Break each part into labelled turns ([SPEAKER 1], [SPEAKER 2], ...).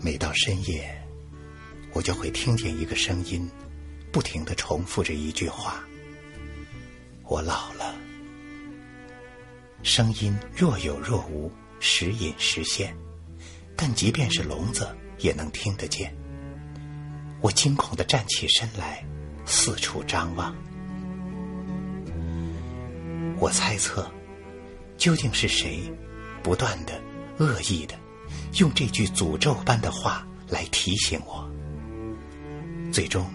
[SPEAKER 1] 每到深夜，我就会听见一个声音，不停的重复着一句话：“我老了。”声音若有若无，时隐时现，但即便是聋子也能听得见。我惊恐的站起身来，四处张望。我猜测，究竟是谁，不断的、恶意的，用这句诅咒般的话来提醒我。最终，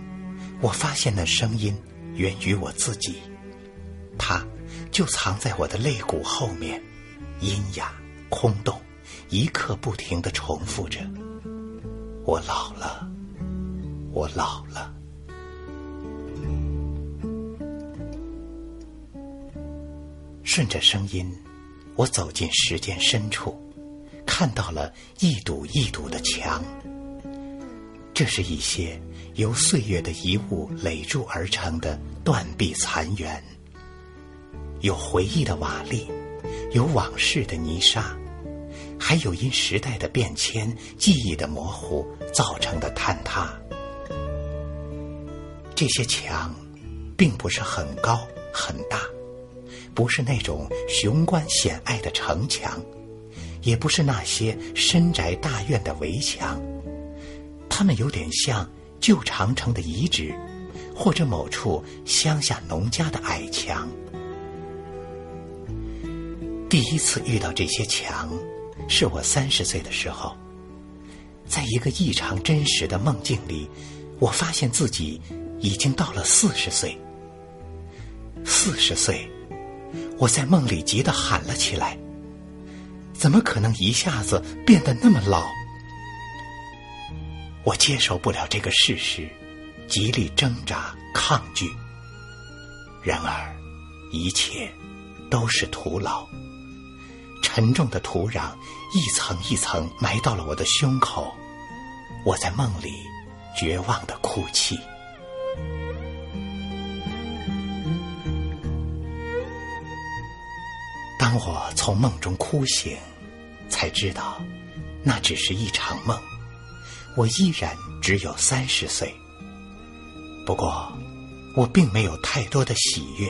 [SPEAKER 1] 我发现那声音源于我自己，它就藏在我的肋骨后面，阴哑、空洞，一刻不停的重复着：“我老了，我老了。”顺着声音，我走进时间深处，看到了一堵一堵的墙。这是一些由岁月的遗物垒筑而成的断壁残垣，有回忆的瓦砾，有往事的泥沙，还有因时代的变迁、记忆的模糊造成的坍塌。这些墙，并不是很高很大。不是那种雄关险隘的城墙，也不是那些深宅大院的围墙，它们有点像旧长城的遗址，或者某处乡下农家的矮墙。第一次遇到这些墙，是我三十岁的时候，在一个异常真实的梦境里，我发现自己已经到了四十岁。四十岁。我在梦里急得喊了起来：“怎么可能一下子变得那么老？”我接受不了这个事实，极力挣扎抗拒。然而，一切都是徒劳。沉重的土壤一层一层埋到了我的胸口，我在梦里绝望的哭泣。当我从梦中哭醒，才知道，那只是一场梦。我依然只有三十岁。不过，我并没有太多的喜悦，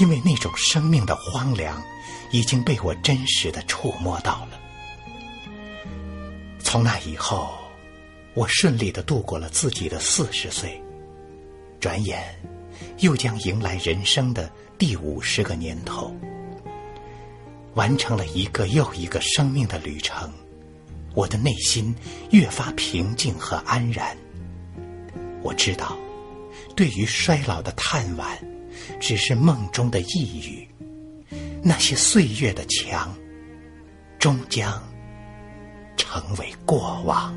[SPEAKER 1] 因为那种生命的荒凉已经被我真实的触摸到了。从那以后，我顺利的度过了自己的四十岁，转眼又将迎来人生的第五十个年头。完成了一个又一个生命的旅程，我的内心越发平静和安然。我知道，对于衰老的叹惋，只是梦中的呓语。那些岁月的墙，终将成为过往。